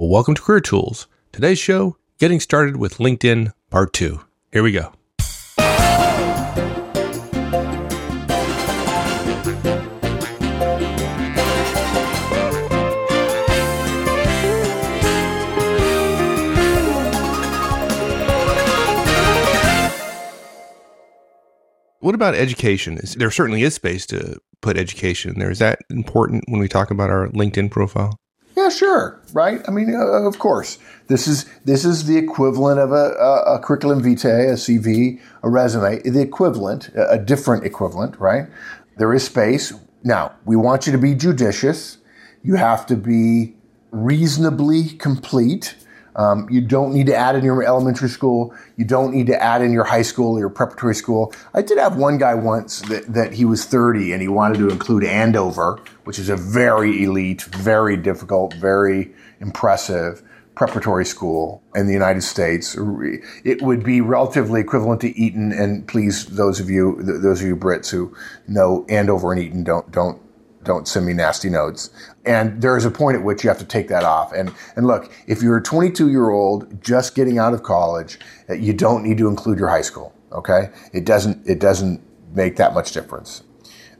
Well, welcome to Career Tools. Today's show, Getting Started with LinkedIn, Part 2. Here we go. What about education? There certainly is space to put education there. Is that important when we talk about our LinkedIn profile? Sure, right. I mean, uh, of course, this is this is the equivalent of a, a, a, curriculum vitae, a CV, a resume. The equivalent, a different equivalent, right? There is space. Now, we want you to be judicious. You have to be reasonably complete. Um, you don't need to add in your elementary school. You don't need to add in your high school or your preparatory school. I did have one guy once that, that he was 30 and he wanted to include Andover, which is a very elite, very difficult, very impressive preparatory school in the United States. It would be relatively equivalent to Eton. And please, those of you, those of you Brits who know Andover and Eton, don't don't don't send me nasty notes. And there is a point at which you have to take that off. And and look, if you're a 22 year old just getting out of college, you don't need to include your high school. Okay, it doesn't it doesn't make that much difference.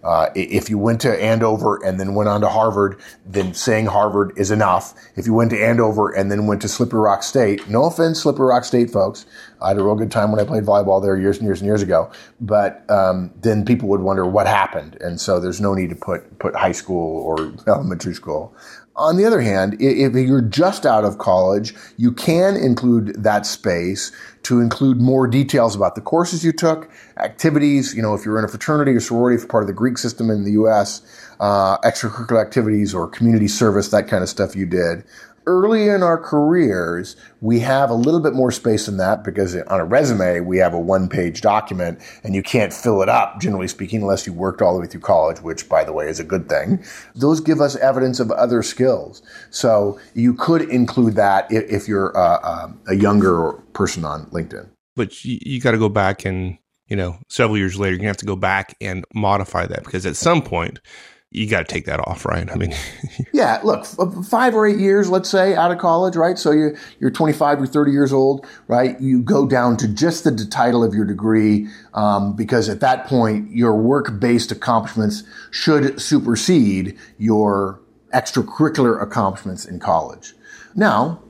Uh, if you went to Andover and then went on to Harvard, then saying Harvard is enough. If you went to Andover and then went to Slippery Rock State, no offense, Slippery Rock State folks, I had a real good time when I played volleyball there years and years and years ago. But um, then people would wonder what happened, and so there's no need to put put high school or elementary school. On the other hand, if you're just out of college, you can include that space to include more details about the courses you took, activities, you know, if you're in a fraternity or sorority for part of the Greek system in the U.S., uh, extracurricular activities or community service, that kind of stuff you did early in our careers, we have a little bit more space than that because on a resume, we have a one page document and you can't fill it up, generally speaking, unless you worked all the way through college, which, by the way, is a good thing. Those give us evidence of other skills. So you could include that if you're a, a younger person on LinkedIn. But you, you got to go back and, you know, several years later, you have to go back and modify that because at some point, you got to take that off, right? I mean, yeah. Look, five or eight years, let's say, out of college, right? So you you're 25 or 30 years old, right? You go down to just the title of your degree um, because at that point, your work-based accomplishments should supersede your extracurricular accomplishments in college. Now,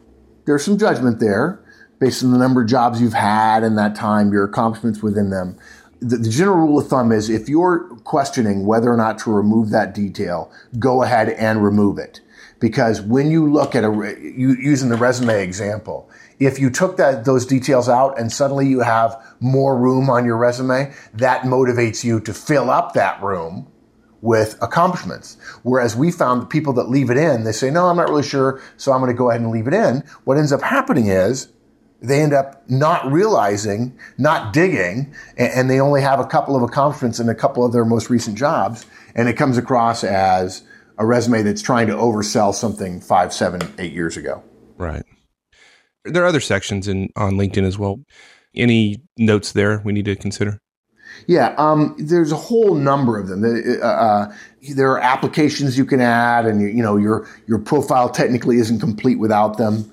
there's some judgment there based on the number of jobs you've had in that time, your accomplishments within them the, the, general rule of thumb is if you're questioning whether or not to remove that detail, go ahead and remove it. Because when you look at a, you, using the resume example, if you took that, those details out and suddenly you have more room on your resume, that motivates you to fill up that room with accomplishments. Whereas we found the people that leave it in, they say, no, I'm not really sure, so I'm going to go ahead and leave it in. What ends up happening is they end up not realizing, not digging, and, they only have a couple of accomplishments in a couple of their most recent jobs, and it comes across as a resume that's trying to oversell something five, seven, eight years ago. Right. There are other sections in on LinkedIn as well. Any notes there we need to consider? Yeah, um, there's a whole number of them. Uh, uh, there are applications you can add, and you, you know your your profile technically isn't complete without them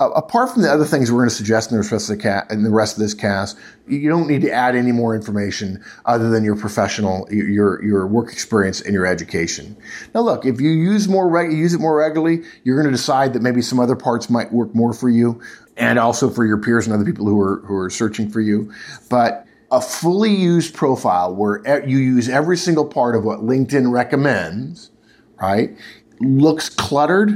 Uh, apart from the other things we're going to suggest in the rest of the cast, in the rest of this cast, you don't need to add any more information other than your professional, your your work experience and your education. Now, look, if you use more reg- use it more regularly, you're going to decide that maybe some other parts might work more for you, and also for your peers and other people who are who are searching for you. But a fully used profile where you use every single part of what LinkedIn recommends, right, looks cluttered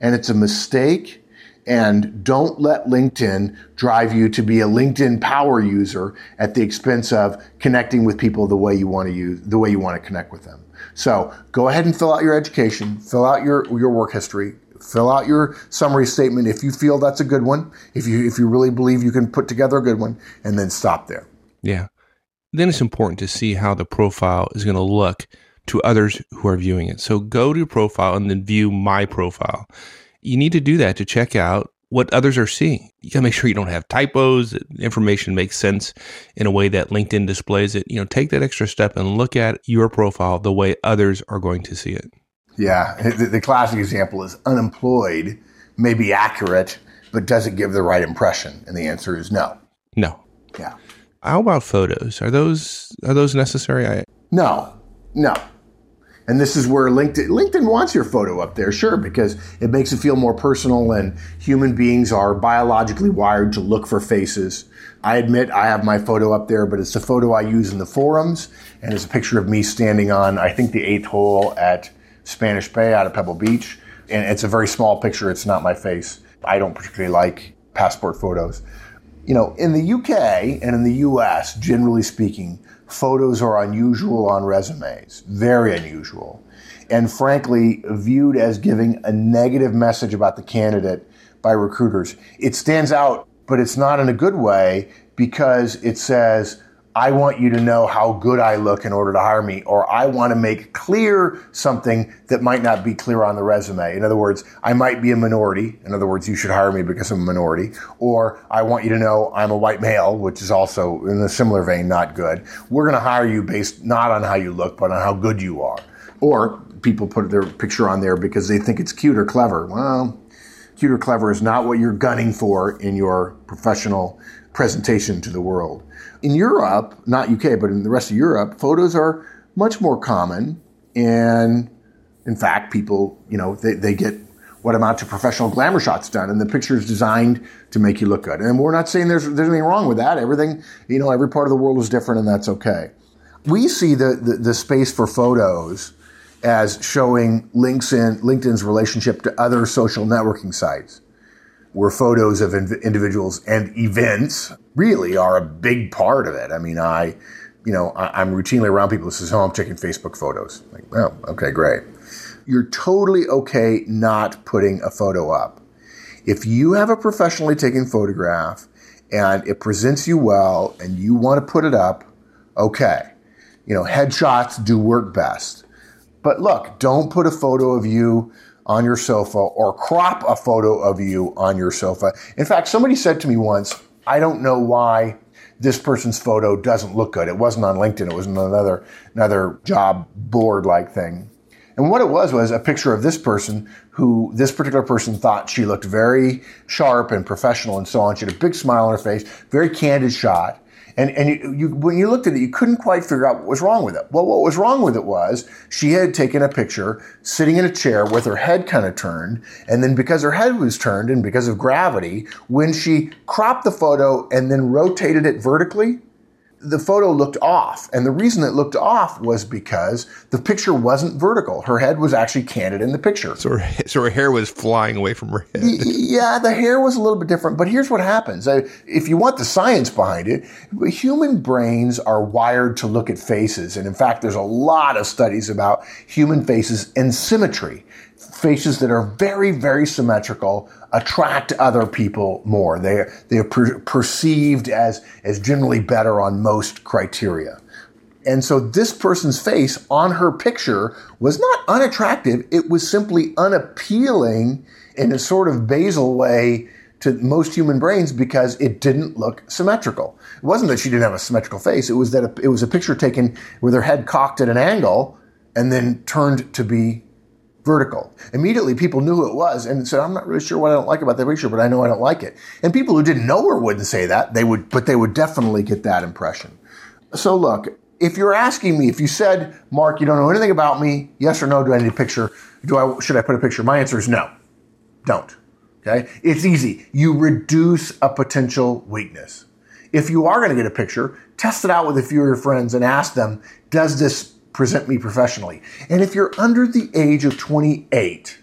and it's a mistake and don't let LinkedIn drive you to be a LinkedIn power user at the expense of connecting with people the way you want to use, the way you want to connect with them. So go ahead and fill out your education, fill out your, your work history, fill out your summary statement if you feel that's a good one, if you, if you really believe you can put together a good one, and then stop there. Yeah. Then it's important to see how the profile is going to look to others who are viewing it. So go to profile and then view my profile you need to do that to check out what others are seeing. You got to make sure you don't have typos, that information makes sense in a way that LinkedIn displays it. You know, take that extra step and look at your profile the way others are going to see it. Yeah. The, the classic example is unemployed may be accurate, but does it give the right impression? And the answer is no. No. Yeah. How about photos? Are those are those necessary? I, No, no. And this is where LinkedIn LinkedIn wants your photo up there, sure, because it makes it feel more personal and human beings are biologically wired to look for faces. I admit I have my photo up there, but it's a photo I use in the forums and it's a picture of me standing on I think the eighth hole at Spanish Bay out of Pebble Beach. And it's a very small picture, it's not my face. I don't particularly like passport photos. You know, in the UK and in the US, generally speaking, photos are unusual on resumes, very unusual, and frankly, viewed as giving a negative message about the candidate by recruiters. It stands out, but it's not in a good way because it says, I want you to know how good I look in order to hire me, or I want to make clear something that might not be clear on the resume. In other words, I might be a minority. In other words, you should hire me because I'm a minority. Or I want you to know I'm a white male, which is also in a similar vein not good. We're going to hire you based not on how you look, but on how good you are. Or people put their picture on there because they think it's cute or clever. Well, cute or clever is not what you're gunning for in your professional presentation to the world. In Europe, not UK, but in the rest of Europe, photos are much more common. And in fact, people, you know, they, they get what amount to professional glamour shots done, and the picture is designed to make you look good. And we're not saying there's, there's anything wrong with that. Everything, you know, every part of the world is different, and that's okay. We see the, the, the space for photos as showing links in LinkedIn's relationship to other social networking sites where photos of individuals and events really are a big part of it. I mean, I, you know, I, am routinely around people who says, "Oh, I'm taking Facebook photos." Like, oh, okay, great. You're totally okay not putting a photo up. If you have a professionally taken photograph and it presents you well and you want to put it up, okay. You know, headshots do work best. But look, don't put a photo of you on your sofa or crop a photo of you on your sofa. In fact, somebody said to me once, I don't know why this person's photo doesn't look good. It wasn't on LinkedIn. It was another, another job board like thing. And what it was was a picture of this person who this particular person thought she looked very sharp and professional and so on. She had a big smile on her face, very candid shot. And, and you, you, when you looked at it, you couldn't quite figure out what was wrong with it. Well, what was wrong with it was she had taken a picture sitting in a chair with her head kind of turned. And then because her head was turned and because of gravity, when she cropped the photo and then rotated it vertically, the photo looked off. And the reason it looked off was because the picture wasn't vertical. Her head was actually canted in the picture. So her, so her hair was flying away from her head. Yeah, the hair was a little bit different. But here's what happens. If you want the science behind it, human brains are wired to look at faces. And in fact, there's a lot of studies about human faces and symmetry faces that are very, very symmetrical attract other people more. They they are per- perceived as, as generally better on most criteria. And so this person's face on her picture was not unattractive. It was simply unappealing in a sort of basal way to most human brains because it didn't look symmetrical. It wasn't that she didn't have a symmetrical face. It was that it was a picture taken with her head cocked at an angle and then turned to be vertical. Immediately, people knew who it was and said, "I'm not really sure what I don't like about that picture, but I know I don't like it." And people who didn't know her wouldn't say that. They would, but they would definitely get that impression. So, look, if you're asking me, if you said, "Mark, you don't know anything about me," yes or no, do I need a picture? Do I should I put a picture? My answer is no. Don't. Okay, it's easy. You reduce a potential weakness. If you are going to get a picture, test it out with a few of your friends and ask them, "Does this present me professionally. And if you're under the age of 28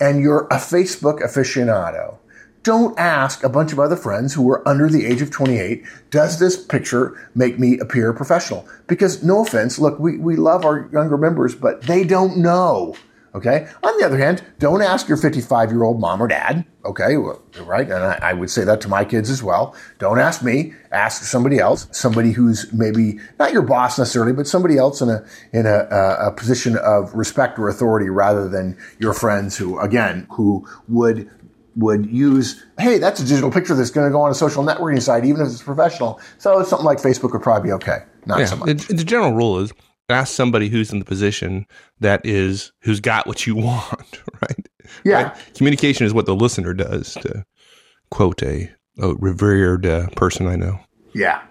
and you're a Facebook aficionado, don't ask a bunch of other friends who are under the age of 28, does this picture make me appear professional? Because no offense, look, we, we love our younger members, but they don't know. Okay. On the other hand, don't ask your 55 year old mom or dad. Okay. Right. And I, I, would say that to my kids as well. Don't ask me. Ask somebody else, somebody who's maybe not your boss necessarily, but somebody else in a, in a, a position of respect or authority rather than your friends who, again, who would would use, hey, that's a digital picture that's going to go on a social networking site, even if it's professional. So something like Facebook would probably be okay. Not yeah, so much. The, the general rule is ask somebody who's in the position that is who's got what you want, right? Yeah. Right? Communication is what the listener does, to quote a, a revered uh, person I know. Yeah.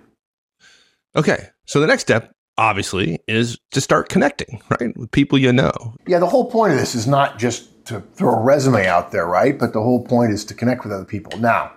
Okay. So the next step, obviously, is to start connecting, right? With people you know. Yeah. The whole point of this is not just to throw a resume out there, right? But the whole point is to connect with other people. Now,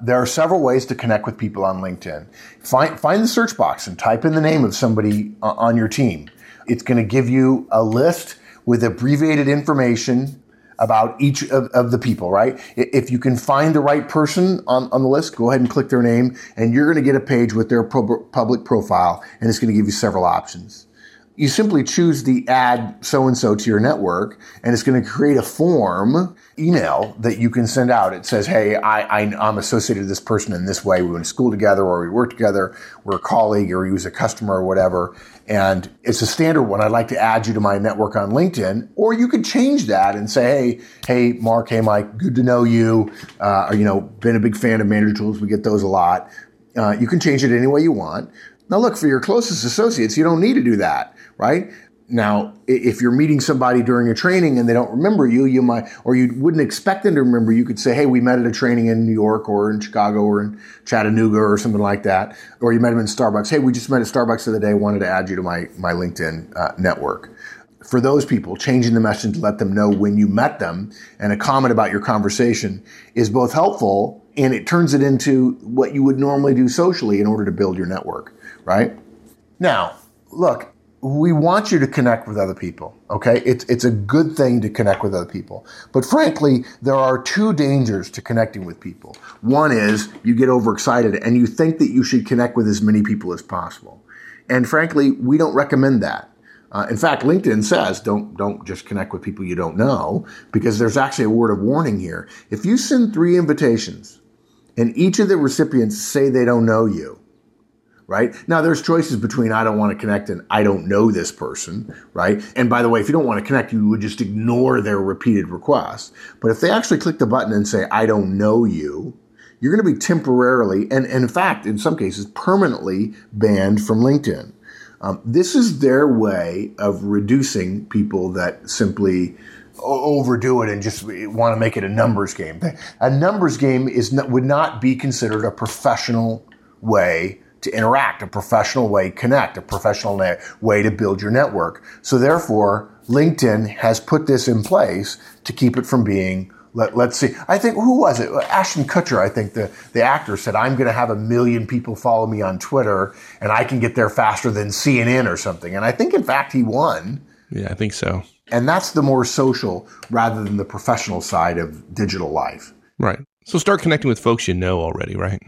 there are several ways to connect with people on LinkedIn. Find, find the search box and type in the name of somebody uh, on your team. It's going to give you a list with abbreviated information about each of, of, the people, right? If you can find the right person on, on the list, go ahead and click their name and you're going to get a page with their pro- public profile and it's going to give you several options you simply choose the add so and so to your network and it's going to create a form email that you can send out. It says, Hey, I, am associated with this person in this way. We went to school together or we work together. We're a colleague or he was a customer or whatever. And it's a standard one. I'd like to add you to my network on LinkedIn. Or you could change that and say, Hey, hey, Mark, hey, Mike, good to know you. Uh, you know, been a big fan of manager tools. We get those a lot. Uh, you can change it any way you want. Now, look, for your closest associates, you don't need to do that, right? Now, if you're meeting somebody during a training and they don't remember you, you might, or you wouldn't expect them to remember, you could say, Hey, we met at a training in New York or in Chicago or in Chattanooga or something like that. Or you met them in Starbucks. Hey, we just met at Starbucks the other day. Wanted to add you to my, my LinkedIn uh, network. For those people, changing the message to let them know when you met them and a comment about your conversation is both helpful and it turns it into what you would normally do socially in order to build your network right? Now, look, we want you to connect with other people. Okay. It's, it's a good thing to connect with other people. But frankly, there are two dangers to connecting with people. One is you get overexcited and you think that you should connect with as many people as possible. And frankly, we don't recommend that. Uh, in fact, LinkedIn says don't don't just connect with people you don't know because there's actually a word of warning here. If you send three invitations and each of the recipients say they don't know you, right? Now there's choices between I don't want to connect and I don't know this person, right? And by the way, if you don't want to connect, you would just ignore their repeated requests. But if they actually click the button and say, I don't know you, you're going to be temporarily, and, and in fact, in some cases, permanently banned from LinkedIn. Um, this is their way of reducing people that simply overdo it and just want to make it a numbers game. A numbers game is not, would not be considered a professional way to interact, a professional way connect, a professional way to build your network. So therefore, LinkedIn has put this in place to keep it from being let, us see. I think who was it? Ashton Kutcher, I think the, the actor said, I'm going to have a million people follow me on Twitter and I can get there faster than CNN or something. And I think in fact he won. Yeah, I think so. And that's the more social rather than the professional side of digital life. Right. So start connecting with folks you know already, right?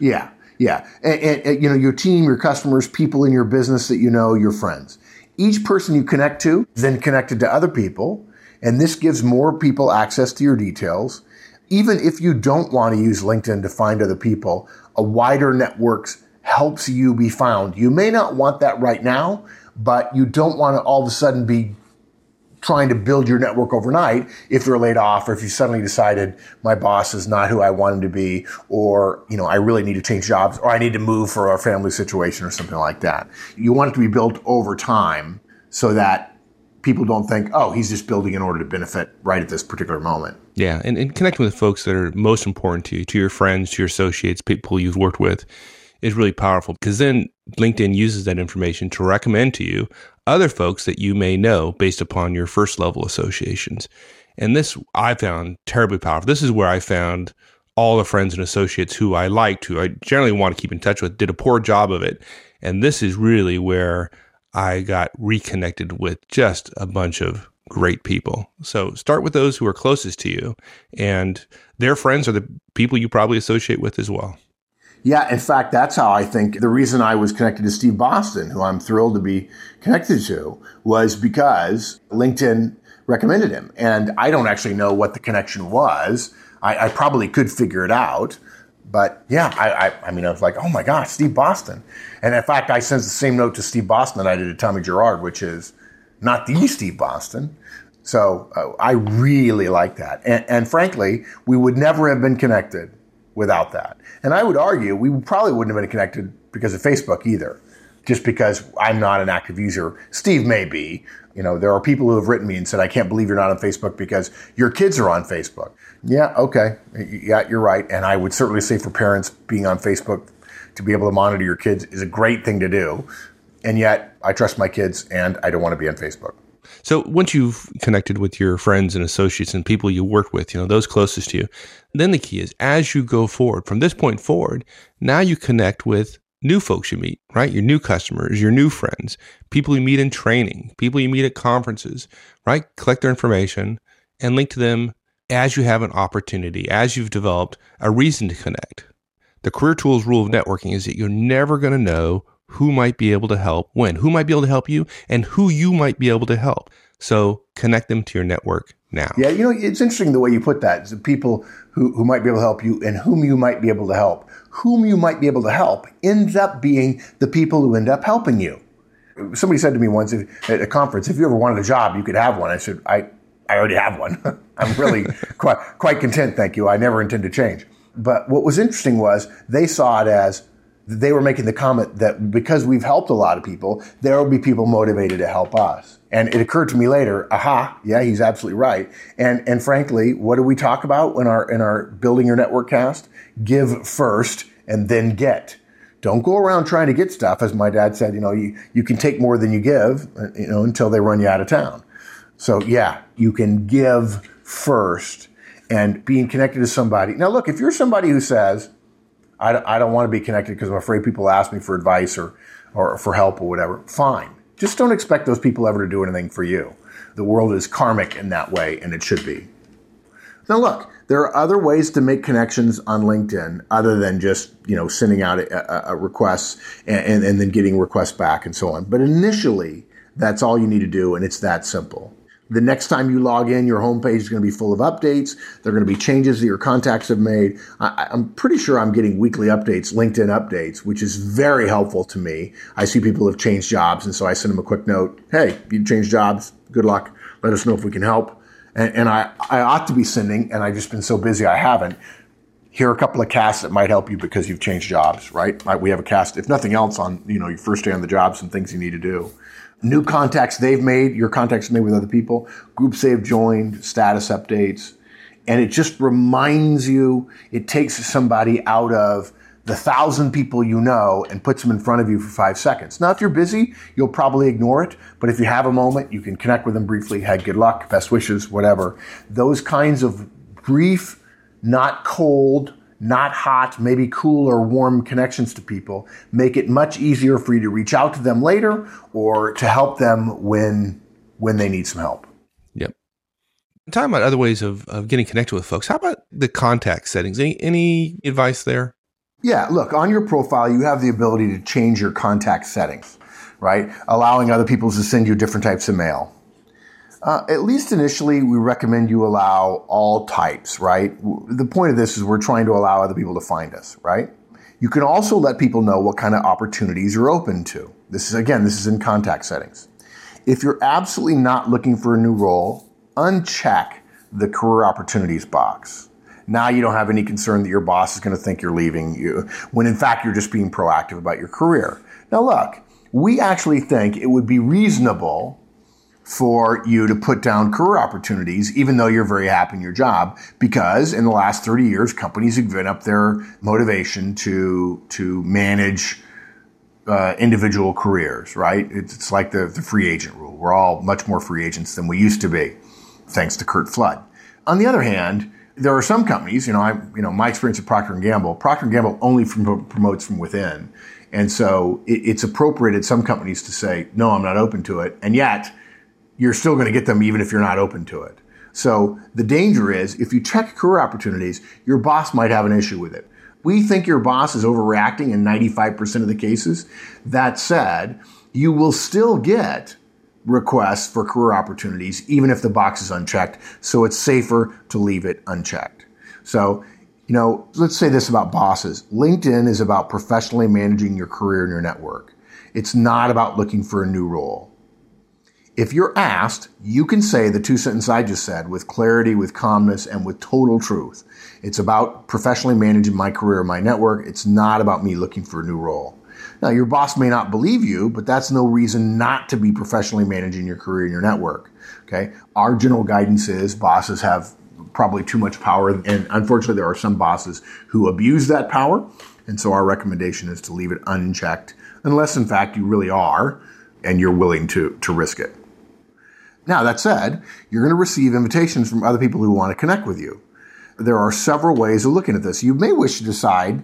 Yeah. Yeah. And, and, and, you know, your team, your customers, people in your business that you know, your friends. Each person you connect to then connected to other people. And this gives more people access to your details. Even if you don't want to use LinkedIn to find other people, a wider network helps you be found. You may not want that right now, but you don't want to all of a sudden be trying to build your network overnight if you're laid off or if you suddenly decided my boss is not who I want him to be or, you know, I really need to change jobs or I need to move for a family situation or something like that. You want it to be built over time so that people don't think, oh, he's just building in order to benefit right at this particular moment. Yeah. And, and connecting with folks that are most important to you, to your friends, to your associates, people you've worked with is really powerful because then LinkedIn uses that information to recommend to you other folks that you may know based upon your first level associations. And this I found terribly powerful. This is where I found all the friends and associates who I liked, who I generally want to keep in touch with, did a poor job of it. And this is really where I got reconnected with just a bunch of great people. So start with those who are closest to you, and their friends are the people you probably associate with as well. Yeah, in fact, that's how I think the reason I was connected to Steve Boston, who I'm thrilled to be connected to, was because LinkedIn recommended him. And I don't actually know what the connection was. I, I probably could figure it out. But yeah, I, I, I, mean, I was like, oh my God, Steve Boston. And in fact, I sent the same note to Steve Boston that I did to Tommy Gerard, which is not the Steve Boston. So uh, I really like that. And, and frankly, we would never have been connected without that. And I would argue we probably wouldn't have been connected because of Facebook either. just because I'm not an active user. Steve may be. You know, there are people who have written me and said, I can't believe you're not on Facebook because your kids are on Facebook. Yeah, okay. Yeah, you're right. And I would certainly say for parents being on Facebook to be able to monitor your kids is a great thing to do. And yet I trust my kids and I don't want to be on Facebook. So once you've connected with your friends and associates and people you work with, you know, those closest to you, then the key is as you go forward from this point forward, now you connect with new folks you meet, right? Your new customers, your new friends, people you meet in training, people you meet at conferences, right? Collect their information and link to them as you have an opportunity, as you've developed a reason to connect. The career tools rule of networking is that you're never going to know who might be able to help when, who might be able to help you, and who you might be able to help. So connect them to your network now. Yeah, you know, it's interesting the way you put that. The people who, who might be able to help you and whom you might be able to help. Whom you might be able to help ends up being the people who end up helping you. Somebody said to me once at a conference, if you ever wanted a job, you could have one. I said, I, I already have one. I'm really quite, quite content, thank you. I never intend to change. But what was interesting was they saw it as they were making the comment that because we've helped a lot of people, there will be people motivated to help us. And it occurred to me later, aha, yeah, he's absolutely right. And and frankly, what do we talk about in our in our building your network cast? Give first and then get. Don't go around trying to get stuff, as my dad said. You know, you, you can take more than you give, you know, until they run you out of town. So yeah, you can give first and being connected to somebody. Now, look, if you're somebody who says, I, I don't want to be connected because I'm afraid people ask me for advice or, or for help or whatever. Fine. Just don't expect those people ever to do anything for you. The world is karmic in that way, and it should be. Now, look, there are other ways to make connections on LinkedIn other than just you know sending out a, a requests and, and, and then getting requests back and so on. But initially, that's all you need to do, and it's that simple. The next time you log in, your homepage is going to be full of updates. There are going to be changes that your contacts have made. I, am pretty sure I'm getting weekly updates, LinkedIn updates, which is very helpful to me. I see people have changed jobs, and so I send them a quick note. Hey, you changed jobs. Good luck. Let us know if we can help. And, and I, I ought to be sending, and I've just been so busy I haven't. Here are a couple of casts that might help you because you've changed jobs, right? We have a cast, if nothing else, on you know your first day on the job, some things you need to do new contacts they've made, your contacts made with other people, groups they've joined, status updates. And it just reminds you, it takes somebody out of the thousand people you know and puts them in front of you for five seconds. Now, if you're busy, you'll probably ignore it. But if you have a moment, you can connect with them briefly. Hey, good luck, best wishes, whatever. Those kinds of brief, not cold, not hot, maybe cool or warm connections to people make it much easier for you to reach out to them later or to help them when when they need some help. Yep. Talking about other ways of, of getting connected with folks, how about the contact settings? Any any advice there? Yeah, look, on your profile you have the ability to change your contact settings, right? Allowing other people to send you different types of mail uh, at least initially, we recommend you allow all types, right? The point of this is we're trying to allow other people to find us, right? You can also let people know what kind of opportunities you're open to. This is, again, this is in contact settings. If you're absolutely not looking for a new role, uncheck the career opportunities box. Now you don't have any concern that your boss is going to think you're leaving you, when in fact you're just being proactive about your career. Now look, we actually think it would be reasonable for you to put down career opportunities, even though you're very happy in your job, because in the last 30 years, companies have given up their motivation to, to manage uh, individual careers, right? It's, it's like the, the free agent rule. We're all much more free agents than we used to be, thanks to Curt Flood. On the other hand, there are some companies, you know, I, you know, my experience at Procter and Gamble, Procter and Gamble only from, promotes from within. And so it, it's appropriate at some companies to say, no, I'm not open to it. And yet, you're still going to get them even if you're not open to it. So the danger is if you check career opportunities, your boss might have an issue with it. We think your boss is overreacting in 95% of the cases. That said, you will still get requests for career opportunities even if the box is unchecked. So it's safer to leave it unchecked. So, you know, let's say this about bosses. LinkedIn is about professionally managing your career and your network. It's not about looking for a new role. If you're asked, you can say the two sentences I just said with clarity, with calmness, and with total truth. It's about professionally managing my career, my network. It's not about me looking for a new role. Now, your boss may not believe you, but that's no reason not to be professionally managing your career and your network. Okay. Our general guidance is bosses have probably too much power. And unfortunately, there are some bosses who abuse that power. And so our recommendation is to leave it unchecked, unless in fact you really are and you're willing to, to risk it. Now, that said, you're going to receive invitations from other people who want to connect with you. There are several ways of looking at this. You may wish to decide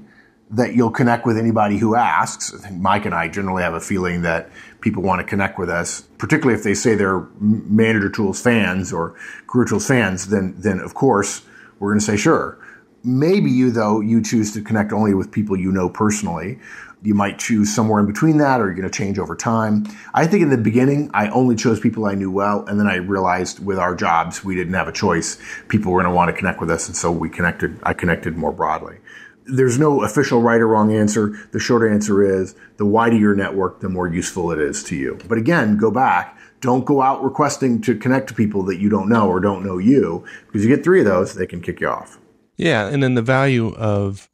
that you'll connect with anybody who asks. I think Mike and I generally have a feeling that people want to connect with us, particularly if they say they're Manager Tools fans or Career Tools fans, then, then of course we're going to say sure. Maybe you, though, you choose to connect only with people you know personally. You might choose somewhere in between that, or you're going to change over time. I think in the beginning, I only chose people I knew well, and then I realized with our jobs, we didn't have a choice. People were going to want to connect with us, and so we connected. I connected more broadly there's no official right or wrong answer. The short answer is the wider your network, the more useful it is to you. But again, go back. Don't go out requesting to connect to people that you don't know or don't know you, because you get three of those, they can kick you off. Yeah. And then the value of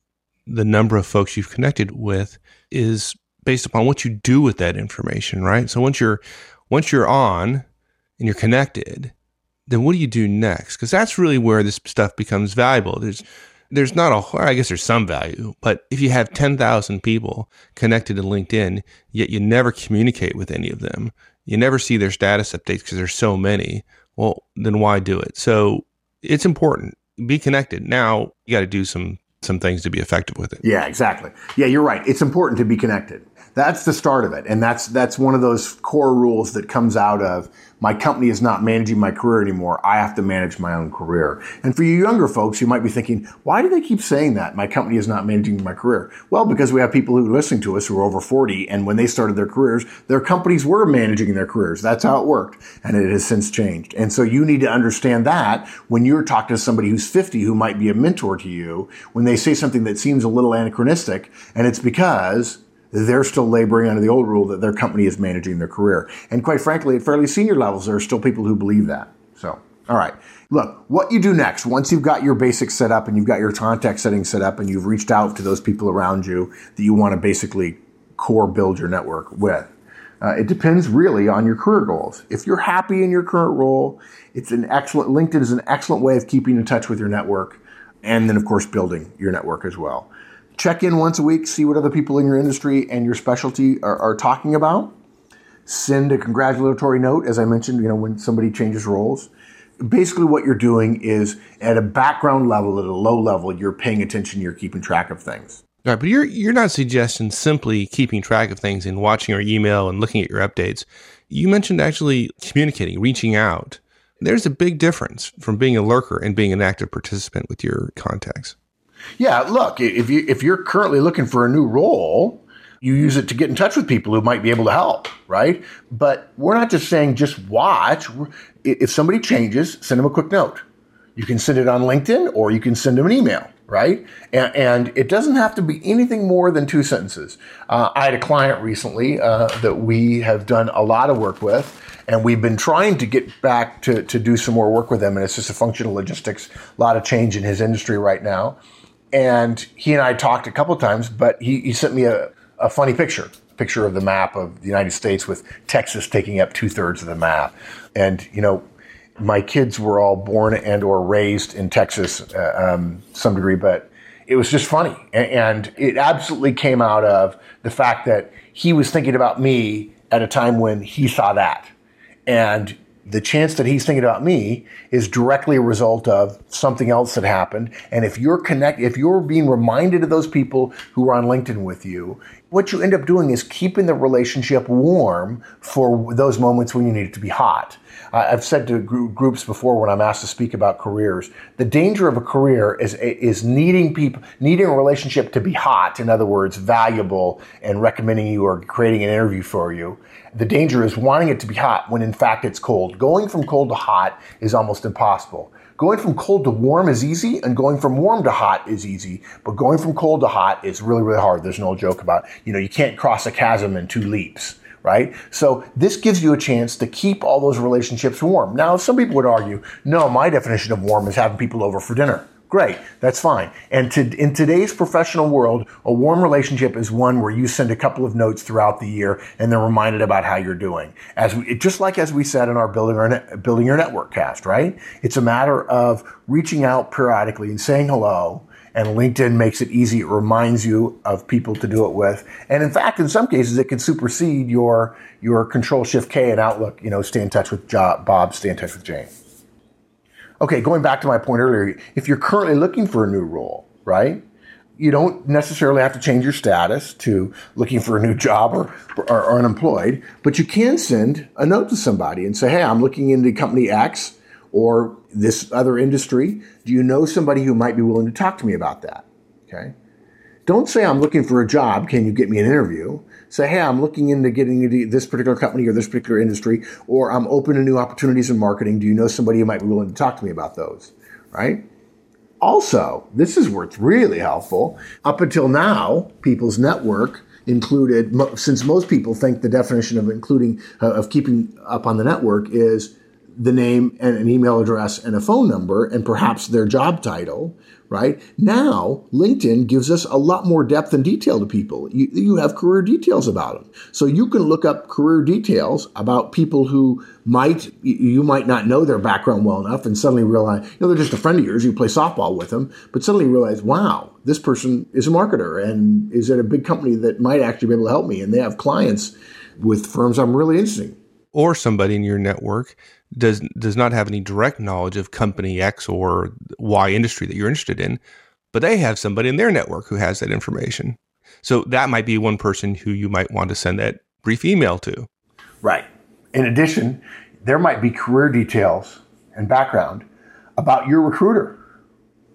the number of folks you've connected with is based upon what you do with that information, right? So once you're, once you're on and you're connected, then what do you do next? Because that's really where this stuff becomes valuable. There's, there's not a, I guess there's some value, but if you have 10,000 people connected to LinkedIn, yet you never communicate with any of them, you never see their status updates because there's so many, well, then why do it? So it's important. Be connected. Now you got to do some, some things to be effective with it. Yeah, exactly. Yeah, you're right. It's important to be connected. That's the start of it. And that's, that's one of those core rules that comes out of my company is not managing my career anymore. I have to manage my own career. And for you younger folks, you might be thinking, why do they keep saying that? My company is not managing my career. Well, because we have people who are listening to us who are over 40 and when they started their careers, their companies were managing their careers. That's how it worked. And it has since changed. And so you need to understand that when you're talking to somebody who's 50 who might be a mentor to you, when they say something that seems a little anachronistic, and it's because they're still laboring under the old rule that their company is managing their career. And quite frankly, at fairly senior levels, there are still people who believe that. So, all right. Look, what you do next, once you've got your basics set up and you've got your contact settings set up and you've reached out to those people around you that you want to basically core build your network with, uh, it depends really on your career goals. If you're happy in your current role, it's an excellent, LinkedIn is an excellent way of keeping in touch with your network and then, of course, building your network as well check in once a week, see what other people in your industry and your specialty are, are talking about. Send a congratulatory note, as I mentioned, you know, when somebody changes roles. Basically, what you're doing is at a background level, at a low level, you're paying attention, you're keeping track of things. All right, but you're you're not suggesting simply keeping track of things and watching your email and looking at your updates. You mentioned actually communicating, reaching out. There's a big difference from being a lurker and being an active participant with your contacts. Yeah, look, if you if you're currently looking for a new role, you use it to get in touch with people who might be able to help, right? But we're not just saying just watch. If somebody changes, send them a quick note. You can send it on LinkedIn or you can send them an email, right? And, and it doesn't have to be anything more than two sentences. Uh, I had a client recently uh, that we have done a lot of work with, and we've been trying to get back to, to do some more work with them, and it's just a function of logistics, a lot of change in his industry right now and he and I talked a couple times, but he, he sent me a, a funny picture, picture of the map of the United States with Texas taking up two thirds of the map. And, you know, my kids were all born and or raised in Texas, uh, um, some degree, but it was just funny. And, and it absolutely came out of the fact that he was thinking about me at a time when he saw that. And the chance that he's thinking about me is directly a result of something else that happened. And if you're connect, if you're being reminded of those people who are on LinkedIn with you, what you end up doing is keeping the relationship warm for those moments when you need it to be hot. I've said to groups before when I'm asked to speak about careers, the danger of a career is is needing people needing a relationship to be hot. In other words, valuable and recommending you or creating an interview for you the danger is wanting it to be hot when in fact it's cold. Going from cold to hot is almost impossible. Going from cold to warm is easy, and going from warm to hot is easy. But going from cold to hot is really, really hard. There's an old joke about, you know, you can't cross a chasm in two leaps, right? So this gives you a chance to keep all those relationships warm. Now, some people would argue, no, my definition of warm is having people over for dinner. Great, that's fine. And to, in today's professional world, a warm relationship is one where you send a couple of notes throughout the year and they're reminded about how you're doing. As we, just like as we said in our building our building your network cast, right? It's a matter of reaching out periodically and saying hello. And LinkedIn makes it easy. It reminds you of people to do it with. And in fact, in some cases, it can supersede your your Control Shift K and Outlook. You know, stay in touch with Bob, stay in touch with Jane. Okay, going back to my point earlier, if you're currently looking for a new role, right? You don't necessarily have to change your status to looking for a new job or, or, or unemployed, but you can send a note to somebody and say, Hey, I'm looking into company X or this other industry. Do you know somebody who might be willing to talk to me about that? Okay. Don't say I'm looking for a job. Can you get me an interview? Say, hey, I'm looking into getting into this particular company or this particular industry, or I'm open to new opportunities in marketing. Do you know somebody who might be willing to talk to me about those? Right? Also, this is where it's really helpful. Up until now, people's network included, since most people think the definition of including, uh, of keeping up on the network is the name and an email address and a phone number and perhaps their job title, right? Now, LinkedIn gives us a lot more depth and detail to people. You, you have career details about them. So you can look up career details about people who might, you might not know their background well enough and suddenly realize, you know, they're just a friend of yours. You play softball with them, but suddenly realize, wow, this person is a marketer and is at a big company that might actually be able to help me. And they have clients with firms I'm really interested in or somebody in your network does does not have any direct knowledge of company X or Y industry that you're interested in, but they have somebody in their network who has that information. So that might be one person who you might want to send that brief email to. Right. In addition, there might be career details and background about your recruiter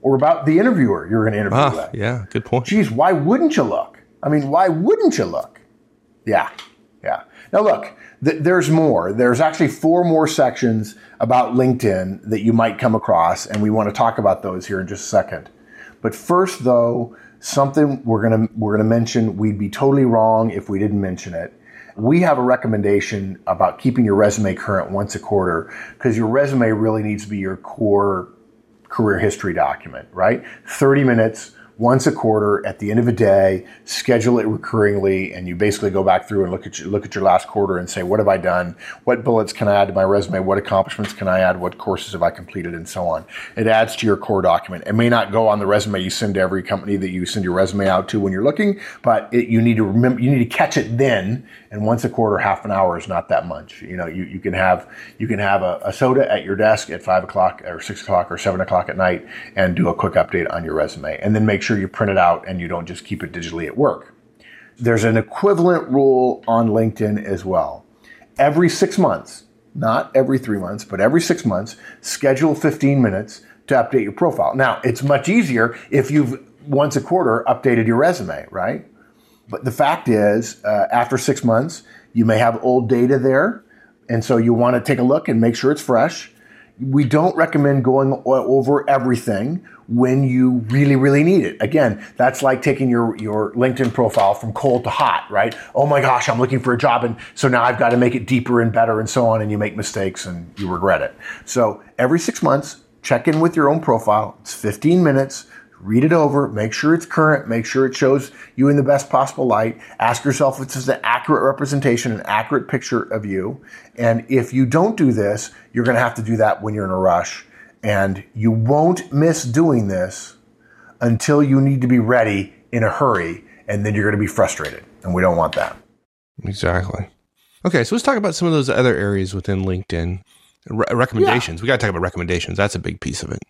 or about the interviewer you're going to interview ah, with. Yeah, good point. Geez, why wouldn't you look? I mean, why wouldn't you look? Yeah, yeah. Now look, th- there's more. There's actually four more sections about LinkedIn that you might come across, and we want to talk about those here in just a second. But first, though, something we're gonna we're gonna mention. We'd be totally wrong if we didn't mention it. We have a recommendation about keeping your resume current once a quarter because your resume really needs to be your core career history document, right? 30 minutes once a quarter at the end of a day, schedule it recurringly, and you basically go back through and look at your, look at your last quarter and say, what have I done? What bullets can I add to my resume? What accomplishments can I add? What courses have I completed? And so on. It adds to your core document. It may not go on the resume you send to every company that you send your resume out to when you're looking, but it, you need to remember, you need to catch it then. And once a quarter, half an hour is not that much. You know, you, you can have, you can have a, a soda at your desk at five o'clock or six o'clock or seven o'clock at night and do a quick update on your resume and then make sure sure you print it out and you don't just keep it digitally at work. There's an equivalent rule on LinkedIn as well. Every six months, not every three months, but every six months, schedule 15 minutes to update your profile. Now, it's much easier if you've once a quarter updated your resume, right? But the fact is, uh, after six months, you may have old data there. And so you want to take a look and make sure it's fresh. We don't recommend going over everything when you really, really need it. Again, that's like taking your, your LinkedIn profile from cold to hot, right? Oh my gosh, I'm looking for a job. And so now I've got to make it deeper and better and so on. And you make mistakes and you regret it. So every six months, check in with your own profile. It's 15 minutes. Read it over, make sure it's current, make sure it shows you in the best possible light. Ask yourself if it's an accurate representation, an accurate picture of you. And if you don't do this, you're going to have to do that when you're in a rush and you won't miss doing this until you need to be ready in a hurry, and then you're going to be frustrated. And we don't want that. Exactly. Okay, so let's talk about some of those other areas within LinkedIn. Re- recommendations. Yeah. We got to talk about recommendations. That's a big piece of it.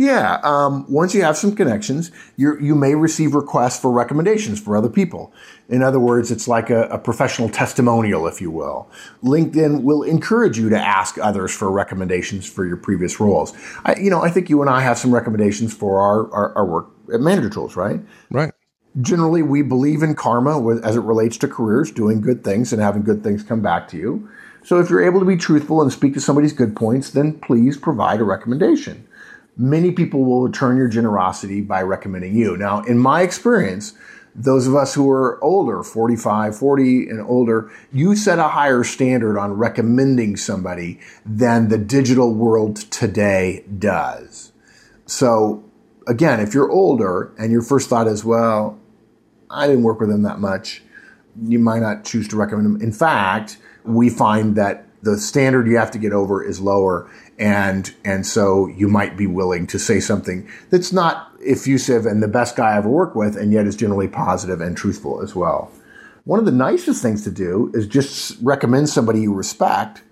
Yeah. Um, once you have some connections, you you may receive requests for recommendations for other people. In other words, it's like a, a, professional testimonial, if you will. LinkedIn will encourage you to ask others for recommendations for your previous roles. I, you know, I think you and I have some recommendations for our, our, our work at Manager Tools, right? Right. Generally, we believe in karma as it relates to careers, doing good things and having good things come back to you. So if you're able to be truthful and speak to somebody's good points, then please provide a recommendation many people will return your generosity by recommending you. Now, in my experience, those of us who are older, 45, 40 and older, you set a higher standard on recommending somebody than the digital world today does. So again, if you're older and your first thought is, well, I didn't work with them that much, you might not choose to recommend them. In fact, we find that the standard you have to get over is lower and and so you might be willing to say something that's not effusive and the best guy I ever worked with and yet is generally positive and truthful as well. One of the nicest things to do is just recommend somebody you respect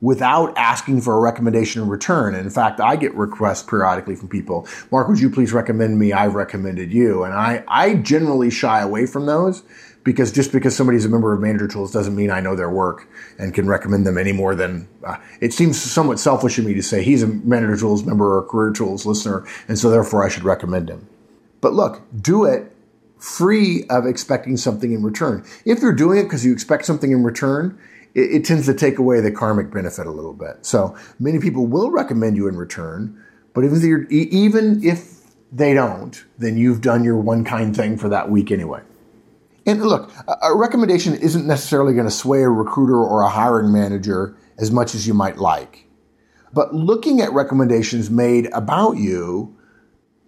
without asking for a recommendation in return. And in fact, I get requests periodically from people, Mark, would you please recommend me? I've recommended you. And I, I generally shy away from those because just because somebody's a member of Manager Tools doesn't mean I know their work and can recommend them any more than uh, it seems somewhat selfish of me to say he's a Manager Tools member or Career Tools listener, and so therefore I should recommend him. But look, do it free of expecting something in return. If you're doing it because you expect something in return, it, it tends to take away the karmic benefit a little bit. So many people will recommend you in return, but even if, even if they don't, then you've done your one kind thing for that week anyway. And look, a recommendation isn't necessarily going to sway a recruiter or a hiring manager as much as you might like. But looking at recommendations made about you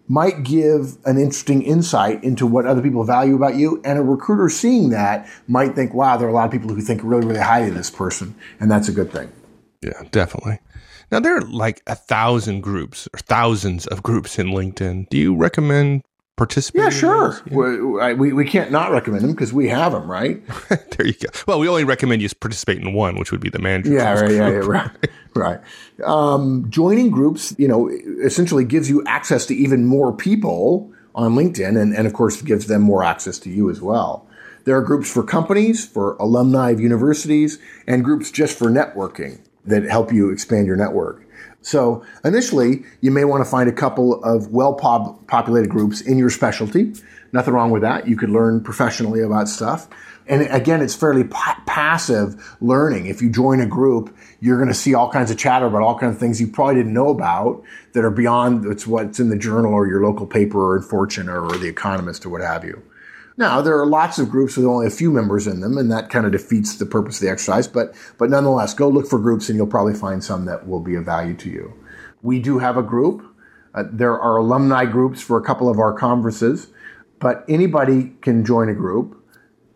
might give an interesting insight into what other people value about you. And a recruiter seeing that might think, wow, there are a lot of people who think really, really highly of this person. And that's a good thing. Yeah, definitely. Now, there are like a thousand groups or thousands of groups in LinkedIn. Do you recommend participate? Yeah, sure. Yeah. We, we can't not recommend them because we have them, right? there you go. Well, we only recommend you participate in one, which would be the manager. Yeah, right, yeah, yeah, right, right. Um, joining groups, you know, essentially gives you access to even more people on LinkedIn, and, and of course gives them more access to you as well. There are groups for companies, for alumni of universities, and groups just for networking that help you expand your network. So initially, you may want to find a couple of well populated groups in your specialty. Nothing wrong with that. You could learn professionally about stuff. And again, it's fairly passive learning. If you join a group, you're going to see all kinds of chatter about all kinds of things you probably didn't know about that are beyond what's in the journal or your local paper or in Fortune or, or the Economist or what have you. Now, there are lots of groups with only a few members in them, and that kind of defeats the purpose of the exercise. But, but nonetheless, go look for groups and you'll probably find some that will be of value to you. We do have a group. Uh, there are alumni groups for a couple of our conferences, but anybody can join a group.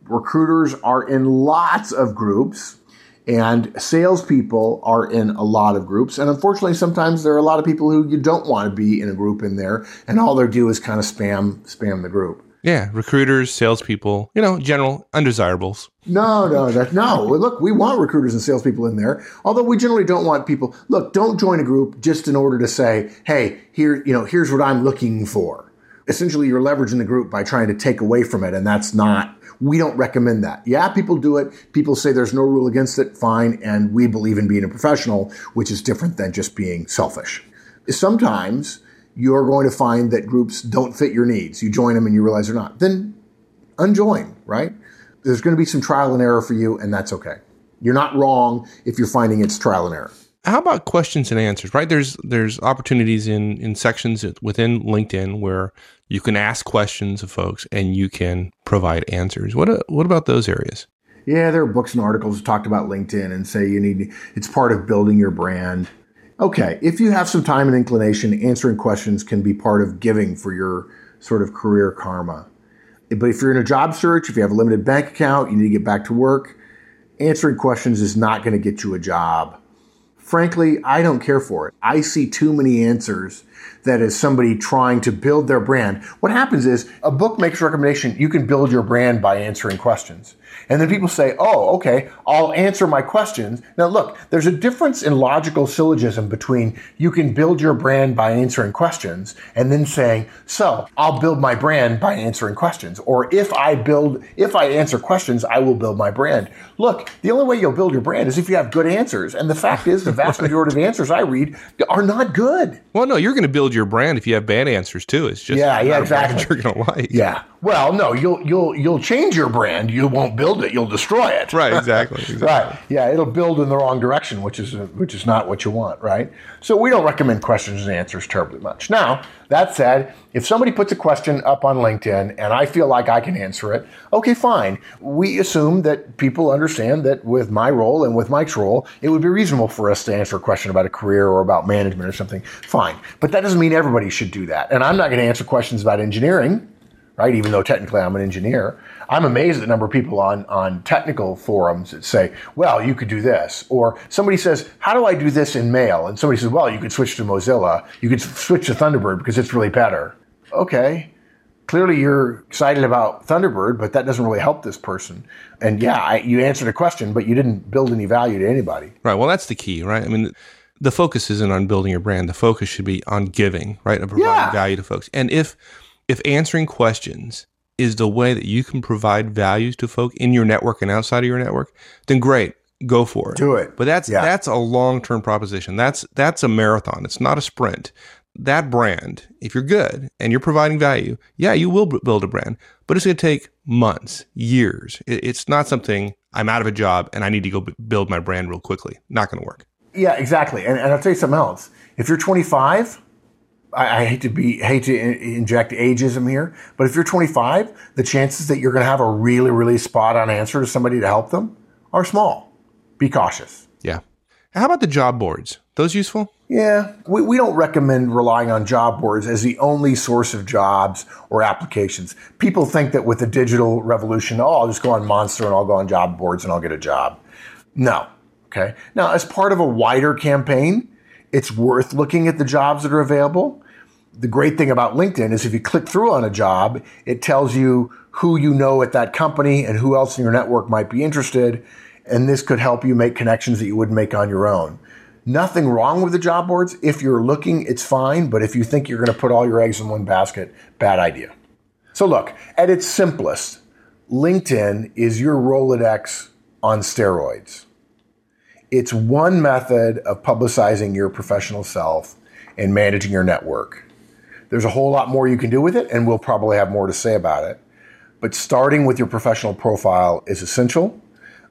Recruiters are in lots of groups, and salespeople are in a lot of groups. And unfortunately, sometimes there are a lot of people who you don't want to be in a group in there, and all they do is kind of spam spam the group. Yeah, recruiters, salespeople, you know, general undesirables. No, no, that no. Look, we want recruiters and salespeople in there. Although we generally don't want people. Look, don't join a group just in order to say, "Hey, here, you know, here's what I'm looking for." Essentially, you're leveraging the group by trying to take away from it, and that's not. We don't recommend that. Yeah, people do it. People say there's no rule against it. Fine, and we believe in being a professional, which is different than just being selfish. Sometimes you're going to find that groups don't fit your needs. You join them and you realize they're not. Then unjoin, right? There's going to be some trial and error for you, and that's okay. You're not wrong if you're finding it's trial and error. How about questions and answers? Right there's there's opportunities in in sections within LinkedIn where you can ask questions of folks and you can provide answers. What uh, what about those areas? Yeah, there are books and articles that talked about LinkedIn and say you need it's part of building your brand. Okay, if you have some time and inclination, answering questions can be part of giving for your sort of career karma. But if you're in a job search, if you have a limited bank account, you need to get back to work, answering questions is not going to get you a job. Frankly, I don't care for it. I see too many answers that is somebody trying to build their brand. What happens is a book makes a recommendation. You can build your brand by answering questions. And then people say, oh, okay, I'll answer my questions. Now, look, there's a difference in logical syllogism between you can build your brand by answering questions and then saying, so I'll build my brand by answering questions. Or if I build, if I answer questions, I will build my brand. Look, the only way you'll build your brand is if you have good answers. And the fact is, the vast majority of answers I read are not good. Well, no, you're going to build your brand if you have bad answers too. It's just yeah, yeah, exactly. You're going to like. Yeah. Well, no, you'll you'll you'll change your brand. You won't build it. You'll destroy it. Right. Exactly. exactly. right. Yeah. It'll build in the wrong direction, which is which is not what you want. Right. So we don't recommend questions and answers terribly much. Now, That said, if somebody puts a question up on LinkedIn and I feel like I can answer it, okay, fine. We assume that people understand that with my role and with Mike's role, it would be reasonable for us to answer a question about a career or about management or something. Fine. But that doesn't mean everybody should do that. And I'm not going to answer questions about engineering right? Even though technically I'm an engineer, I'm amazed at the number of people on, on technical forums that say, well, you could do this. Or somebody says, how do I do this in mail? And somebody says, well, you could switch to Mozilla. You could switch to Thunderbird because it's really better. Okay. Clearly you're excited about Thunderbird, but that doesn't really help this person. And yeah, I, you answered a question, but you didn't build any value to anybody. Right. Well, that's the key, right? I mean, the focus isn't on building your brand. The focus should be on giving, right? And providing yeah. value to folks. And if, if answering questions is the way that you can provide values to folk in your network and outside of your network, then great, go for it. Do it. But that's yeah. that's a long term proposition. That's that's a marathon. It's not a sprint. That brand, if you're good and you're providing value, yeah, you will build a brand, but it's going to take months, years. It's not something I'm out of a job and I need to go build my brand real quickly. Not going to work. Yeah, exactly. And, and I'll tell you something else. If you're 25 I, I, hate to be hate to inject ageism here, but if you're 25, the chances that you're going to have a really really spot on answer to somebody to help them are small. Be cautious. Yeah. How about the job boards? Those useful? Yeah, we, we don't recommend relying on job boards as the only source of jobs or applications. People think that with the digital revolution, oh, I'll just go on Monster and I'll go on job boards and I'll get a job. No. Okay. Now, as part of a wider campaign, it's worth looking at the jobs that are available. The great thing about LinkedIn is if you click through on a job, it tells you who you know at that company and who else in your network might be interested. And this could help you make connections that you wouldn't make on your own. Nothing wrong with the job boards. If you're looking, it's fine. But if you think you're going to put all your eggs in one basket, bad idea. So look, at its simplest, LinkedIn is your Rolodex on steroids. It's one method of publicizing your professional self and managing your network. There's a whole lot more you can do with it, and we'll probably have more to say about it. But starting with your professional profile is essential.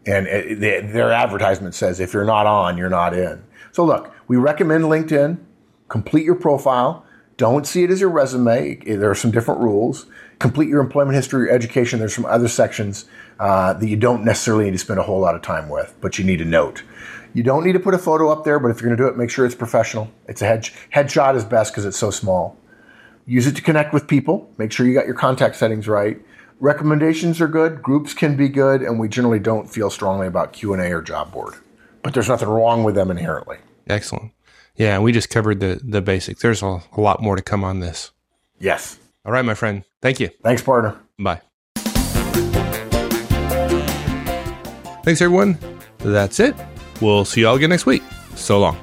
And it, their advertisement says if you're not on, you're not in. So, look, we recommend LinkedIn. Complete your profile. Don't see it as your resume. There are some different rules. Complete your employment history, your education. There's some other sections uh, that you don't necessarily need to spend a whole lot of time with, but you need to note. You don't need to put a photo up there, but if you're going to do it, make sure it's professional. It's a head headshot is best because it's so small. Use it to connect with people. Make sure you got your contact settings right. Recommendations are good. Groups can be good, and we generally don't feel strongly about Q and A or job board. But there's nothing wrong with them inherently. Excellent. Yeah, we just covered the the basics. There's a, a lot more to come on this. Yes. All right, my friend. Thank you. Thanks, partner. Bye. Thanks, everyone. That's it. We'll see you all again next week. So long.